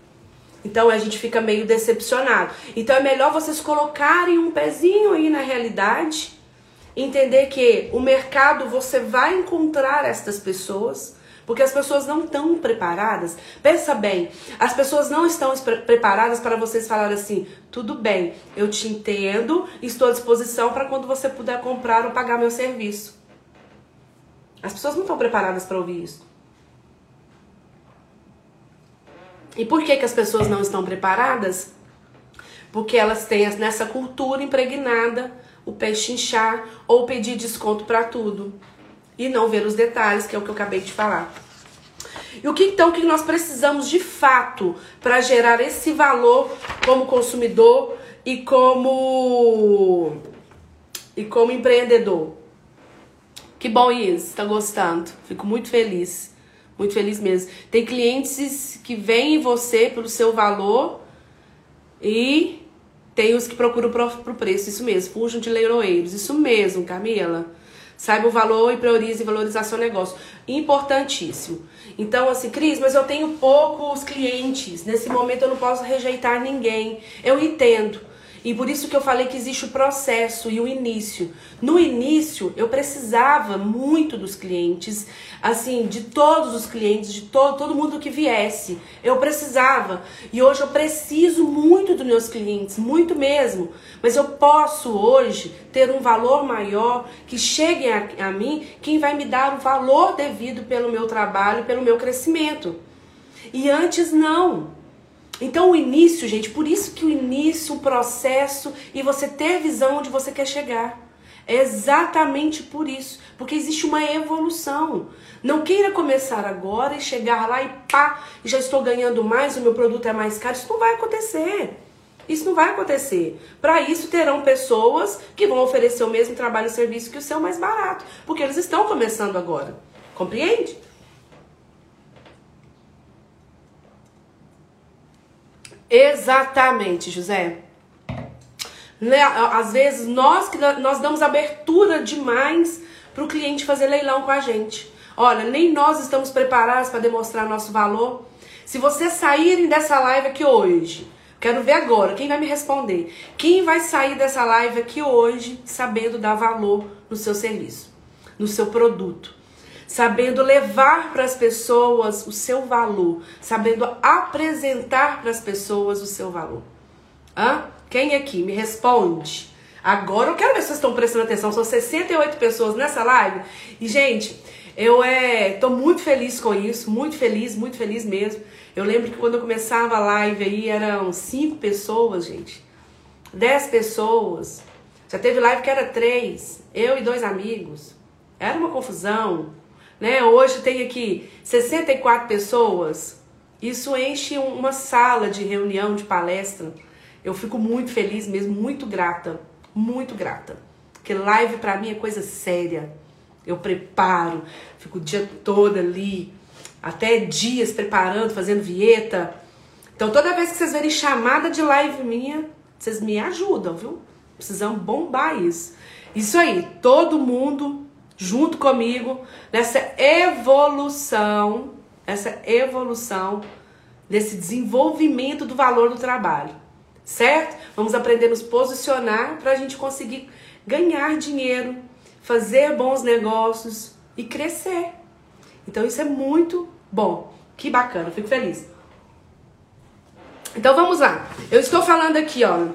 Então a gente fica meio decepcionado. Então é melhor vocês colocarem um pezinho aí na realidade, entender que o mercado você vai encontrar estas pessoas, porque as pessoas não estão preparadas. Pensa bem, as pessoas não estão preparadas para vocês falarem assim: tudo bem, eu te entendo, estou à disposição para quando você puder comprar ou pagar meu serviço. As pessoas não estão preparadas para ouvir isso. E por que, que as pessoas não estão preparadas? Porque elas têm nessa cultura impregnada o peixe inchar ou pedir desconto para tudo e não ver os detalhes, que é o que eu acabei de falar. E o que então que nós precisamos de fato para gerar esse valor como consumidor e como e como empreendedor? Que bom isso, tá gostando. Fico muito feliz. Muito feliz mesmo. Tem clientes que vêm em você pelo seu valor e tem os que procuram pro preço. Isso mesmo, fujam de leiloeiros. Isso mesmo, Camila. Saiba o valor e priorize valorização seu negócio. Importantíssimo. Então, assim, Cris, mas eu tenho poucos clientes. Nesse momento eu não posso rejeitar ninguém. Eu entendo. E por isso que eu falei que existe o processo e o início. No início, eu precisava muito dos clientes, assim, de todos os clientes, de todo, todo mundo que viesse. Eu precisava. E hoje eu preciso muito dos meus clientes, muito mesmo. Mas eu posso hoje ter um valor maior que chegue a, a mim, quem vai me dar o valor devido pelo meu trabalho, pelo meu crescimento. E antes não. Então o início, gente, por isso que o início, o processo e você ter visão onde você quer chegar. É exatamente por isso, porque existe uma evolução. Não queira começar agora e chegar lá e pá, já estou ganhando mais, o meu produto é mais caro. Isso não vai acontecer. Isso não vai acontecer. Para isso terão pessoas que vão oferecer o mesmo trabalho e serviço que o seu mais barato, porque eles estão começando agora. Compreende? Exatamente, José. Né? Às vezes nós que nós damos abertura demais para o cliente fazer leilão com a gente. Olha, nem nós estamos preparados para demonstrar nosso valor. Se vocês saírem dessa live aqui hoje, quero ver agora quem vai me responder. Quem vai sair dessa live aqui hoje sabendo dar valor no seu serviço, no seu produto? Sabendo levar para as pessoas o seu valor, sabendo apresentar para as pessoas o seu valor. Hã? Quem aqui me responde? Agora eu quero ver se vocês estão prestando atenção. São 68 pessoas nessa live. E, gente, eu é, tô muito feliz com isso, muito feliz, muito feliz mesmo. Eu lembro que quando eu começava a live aí eram 5 pessoas, gente. 10 pessoas. Já teve live que era 3, eu e dois amigos. Era uma confusão. Né? Hoje tem aqui 64 pessoas. Isso enche uma sala de reunião, de palestra. Eu fico muito feliz mesmo, muito grata, muito grata. Porque live para mim é coisa séria. Eu preparo, fico o dia todo ali, até dias preparando, fazendo vieta. Então toda vez que vocês verem chamada de live minha, vocês me ajudam, viu? Precisamos bombar isso. Isso aí, todo mundo junto comigo nessa evolução, essa evolução desse desenvolvimento do valor do trabalho. certo? Vamos aprender a nos posicionar para a gente conseguir ganhar dinheiro, fazer bons negócios e crescer. Então isso é muito bom. Que bacana, fico feliz. Então vamos lá. Eu estou falando aqui, ó.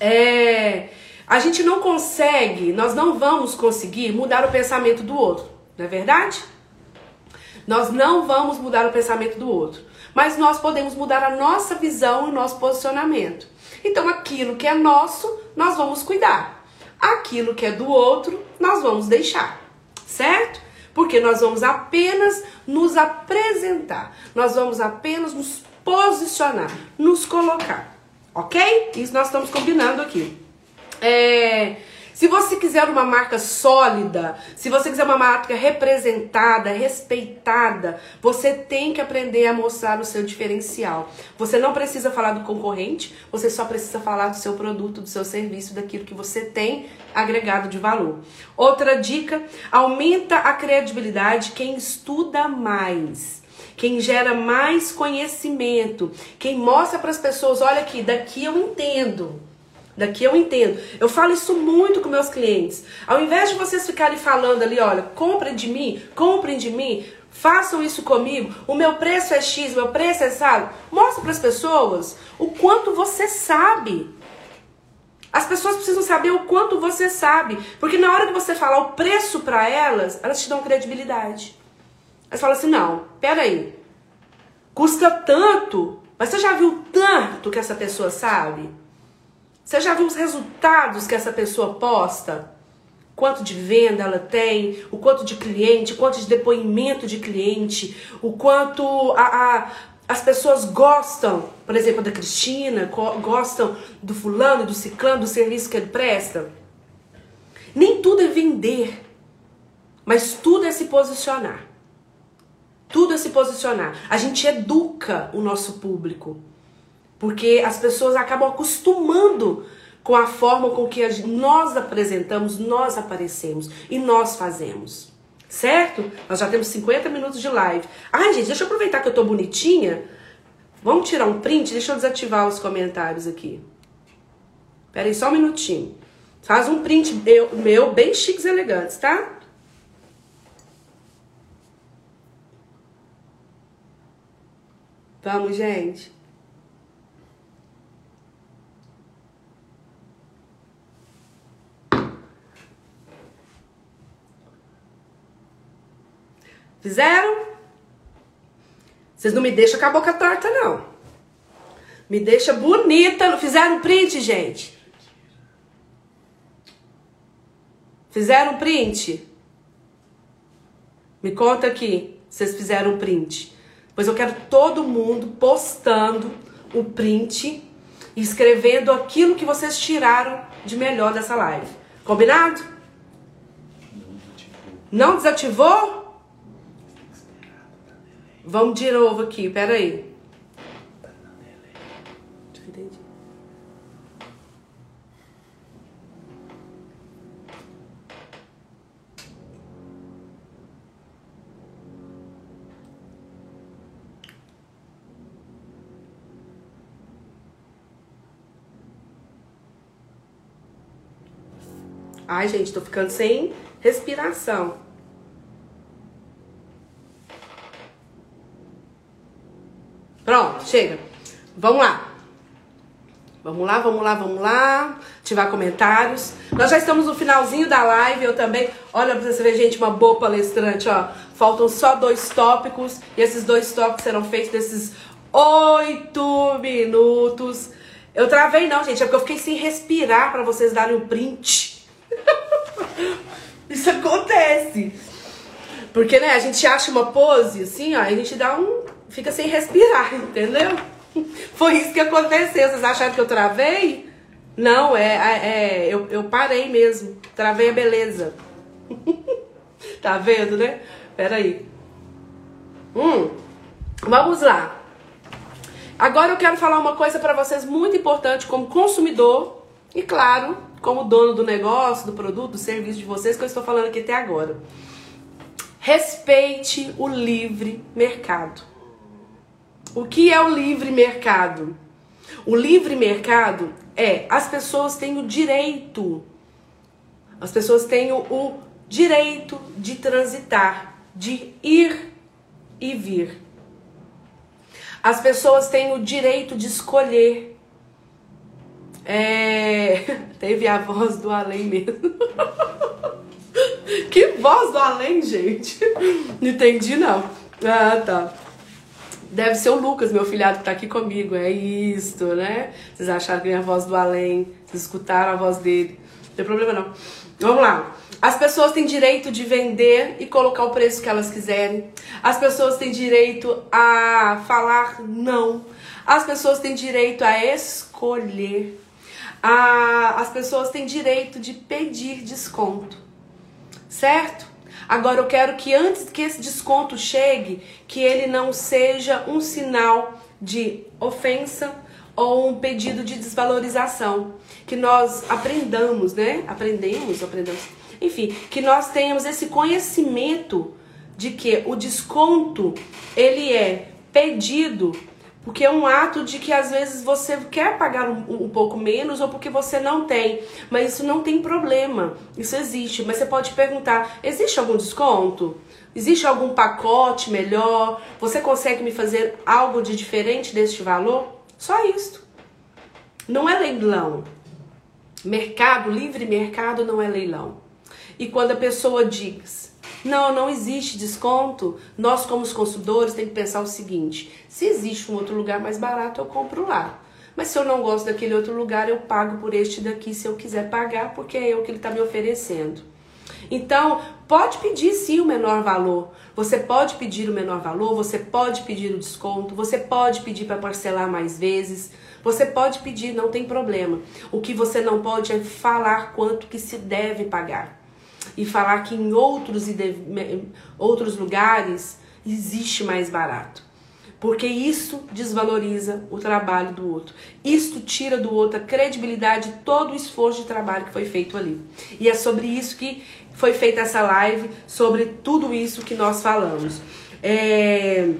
É, a gente não consegue, nós não vamos conseguir mudar o pensamento do outro, não é verdade? Nós não vamos mudar o pensamento do outro, mas nós podemos mudar a nossa visão e o nosso posicionamento. Então aquilo que é nosso, nós vamos cuidar. Aquilo que é do outro, nós vamos deixar, certo? Porque nós vamos apenas nos apresentar, nós vamos apenas nos posicionar, nos colocar, ok? Isso nós estamos combinando aqui. É, se você quiser uma marca sólida, se você quiser uma marca representada, respeitada, você tem que aprender a mostrar o seu diferencial. Você não precisa falar do concorrente, você só precisa falar do seu produto, do seu serviço, daquilo que você tem agregado de valor. Outra dica: aumenta a credibilidade quem estuda mais quem gera mais conhecimento, quem mostra para as pessoas, olha aqui, daqui eu entendo. Daqui eu entendo. Eu falo isso muito com meus clientes. Ao invés de vocês ficarem falando ali, olha, comprem de mim, comprem de mim, façam isso comigo, o meu preço é X, meu preço é sabe. Mostre para as pessoas o quanto você sabe. As pessoas precisam saber o quanto você sabe, porque na hora que você falar o preço para elas, elas te dão credibilidade. Aí você fala assim: não, peraí, custa tanto, mas você já viu tanto que essa pessoa sabe? Você já viu os resultados que essa pessoa posta? Quanto de venda ela tem, o quanto de cliente, quanto de depoimento de cliente, o quanto a, a as pessoas gostam, por exemplo, da Cristina, gostam do fulano, do ciclano, do serviço que ele presta. Nem tudo é vender, mas tudo é se posicionar. Tudo é se posicionar. A gente educa o nosso público. Porque as pessoas acabam acostumando com a forma com que nós apresentamos, nós aparecemos e nós fazemos. Certo? Nós já temos 50 minutos de live. Ai, gente, deixa eu aproveitar que eu tô bonitinha. Vamos tirar um print? Deixa eu desativar os comentários aqui. Pera aí, só um minutinho. Faz um print meu, meu bem chiques e elegantes, tá? Vamos, gente. Fizeram? Vocês não me deixam com a boca torta, não. Me deixa bonita. Fizeram print, gente? Fizeram print? Me conta aqui. Vocês fizeram print. Pois eu quero todo mundo postando o print e escrevendo aquilo que vocês tiraram de melhor dessa live. Combinado? Não desativou? Vamos de novo aqui, peraí. Ai, gente, tô ficando sem respiração. Pronto, chega. Vamos lá. Vamos lá, vamos lá, vamos lá. Ativar comentários. Nós já estamos no finalzinho da live. Eu também. Olha pra você ver, gente, uma boa palestrante, ó. Faltam só dois tópicos. E esses dois tópicos serão feitos nesses oito minutos. Eu travei, não, gente. É porque eu fiquei sem respirar para vocês darem o um print. [laughs] Isso acontece. Porque, né, a gente acha uma pose assim, ó, a gente dá um fica sem respirar, entendeu? Foi isso que aconteceu. Vocês acharam que eu travei? Não, é, é, é eu, eu parei mesmo. Travei a beleza. [laughs] tá vendo, né? Pera aí. Hum, vamos lá. Agora eu quero falar uma coisa para vocês muito importante como consumidor e, claro, como dono do negócio, do produto, do serviço de vocês que eu estou falando aqui até agora. Respeite o livre mercado. O que é o livre mercado? O livre mercado é as pessoas têm o direito, as pessoas têm o, direito de transitar, de ir e vir. As pessoas têm o direito de escolher. É... [laughs] Teve a voz do além mesmo. [laughs] que voz do além, gente? Não entendi, não. Ah, tá. Deve ser o Lucas, meu filhado, que tá aqui comigo. É isto, né? Vocês acharam que minha voz do além. Vocês escutaram a voz dele. Não tem problema, não. Vamos lá. As pessoas têm direito de vender e colocar o preço que elas quiserem. As pessoas têm direito a falar não. As pessoas têm direito a escolher. as pessoas têm direito de pedir desconto. Certo? Agora eu quero que antes que esse desconto chegue, que ele não seja um sinal de ofensa ou um pedido de desvalorização. Que nós aprendamos, né? Aprendemos, aprendemos. Enfim, que nós tenhamos esse conhecimento de que o desconto ele é pedido porque é um ato de que às vezes você quer pagar um, um, pouco menos ou porque você não tem. Mas isso não tem problema. Isso existe. Mas você pode perguntar: existe algum desconto? Existe algum pacote melhor? Você consegue me fazer algo de diferente deste valor? Só isso. Não é leilão. Mercado, livre mercado não é leilão. E quando a pessoa diz não, não existe desconto. Nós, como os consumidores, tem que pensar o seguinte: se existe um outro lugar mais barato, eu compro lá. Mas se eu não gosto daquele outro lugar, eu pago por este daqui se eu quiser pagar, porque é eu que ele está me oferecendo. Então, pode pedir sim o menor valor. Você pode pedir o menor valor, você pode pedir o desconto, você pode pedir para parcelar mais vezes. Você pode pedir, não tem problema. O que você não pode é falar quanto que se deve pagar e falar que em outros, outros lugares existe mais barato. Porque isso desvaloriza o trabalho do outro. Isto tira do outro a credibilidade, todo o esforço de trabalho que foi feito ali. E é sobre isso que foi feita essa live, sobre tudo isso que nós falamos. É...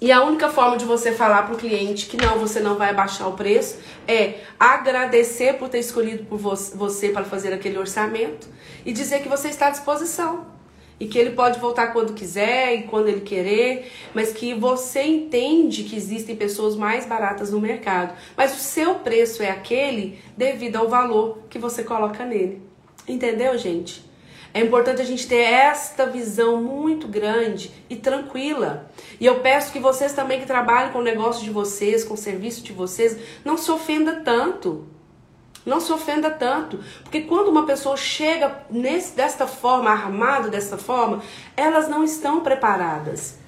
E a única forma de você falar para o cliente que não, você não vai abaixar o preço é agradecer por ter escolhido por você para fazer aquele orçamento e dizer que você está à disposição e que ele pode voltar quando quiser e quando ele querer, mas que você entende que existem pessoas mais baratas no mercado, mas o seu preço é aquele devido ao valor que você coloca nele. Entendeu, gente? É importante a gente ter esta visão muito grande e tranquila. E eu peço que vocês também que trabalham com o negócio de vocês, com o serviço de vocês, não se ofenda tanto. Não se ofenda tanto, porque quando uma pessoa chega nesse, desta forma, armada desta forma, elas não estão preparadas.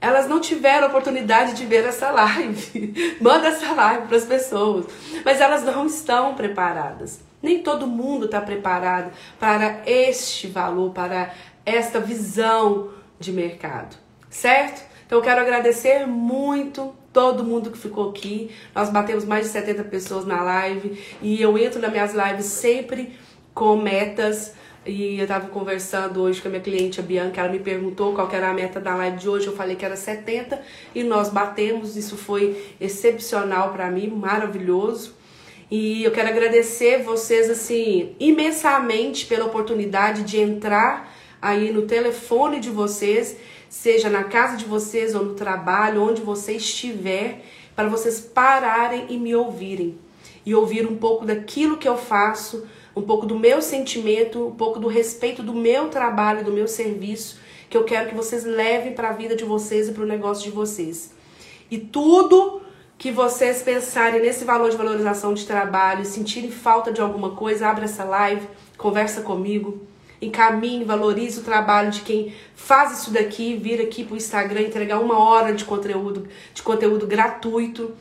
Elas não tiveram oportunidade de ver essa live. [laughs] Manda essa live para as pessoas, mas elas não estão preparadas. Nem todo mundo está preparado para este valor, para esta visão de mercado, certo? Então eu quero agradecer muito todo mundo que ficou aqui. Nós batemos mais de 70 pessoas na live e eu entro nas minhas lives sempre com metas. E eu estava conversando hoje com a minha cliente, a Bianca, ela me perguntou qual era a meta da live de hoje. Eu falei que era 70 e nós batemos. Isso foi excepcional para mim, maravilhoso. E eu quero agradecer vocês assim imensamente pela oportunidade de entrar aí no telefone de vocês, seja na casa de vocês ou no trabalho, onde você estiver, para vocês pararem e me ouvirem. E ouvir um pouco daquilo que eu faço, um pouco do meu sentimento, um pouco do respeito do meu trabalho, do meu serviço, que eu quero que vocês levem para a vida de vocês e para o negócio de vocês. E tudo que vocês pensarem nesse valor de valorização de trabalho, sentirem falta de alguma coisa, abre essa live, conversa comigo, encaminhe, valorize o trabalho de quem faz isso daqui, vir aqui pro Instagram, entregar uma hora de conteúdo, de conteúdo gratuito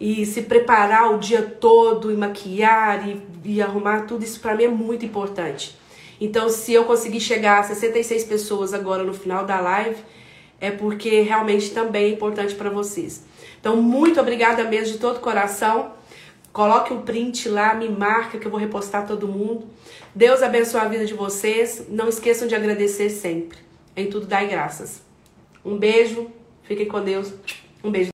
e se preparar o dia todo e maquiar e, e arrumar tudo isso para mim é muito importante. Então, se eu conseguir chegar a 66 pessoas agora no final da live, é porque realmente também é importante para vocês. Então, muito obrigada mesmo de todo coração. Coloque o um print lá, me marca que eu vou repostar todo mundo. Deus abençoe a vida de vocês. Não esqueçam de agradecer sempre. Em tudo dai graças. Um beijo. Fiquem com Deus. Um beijo.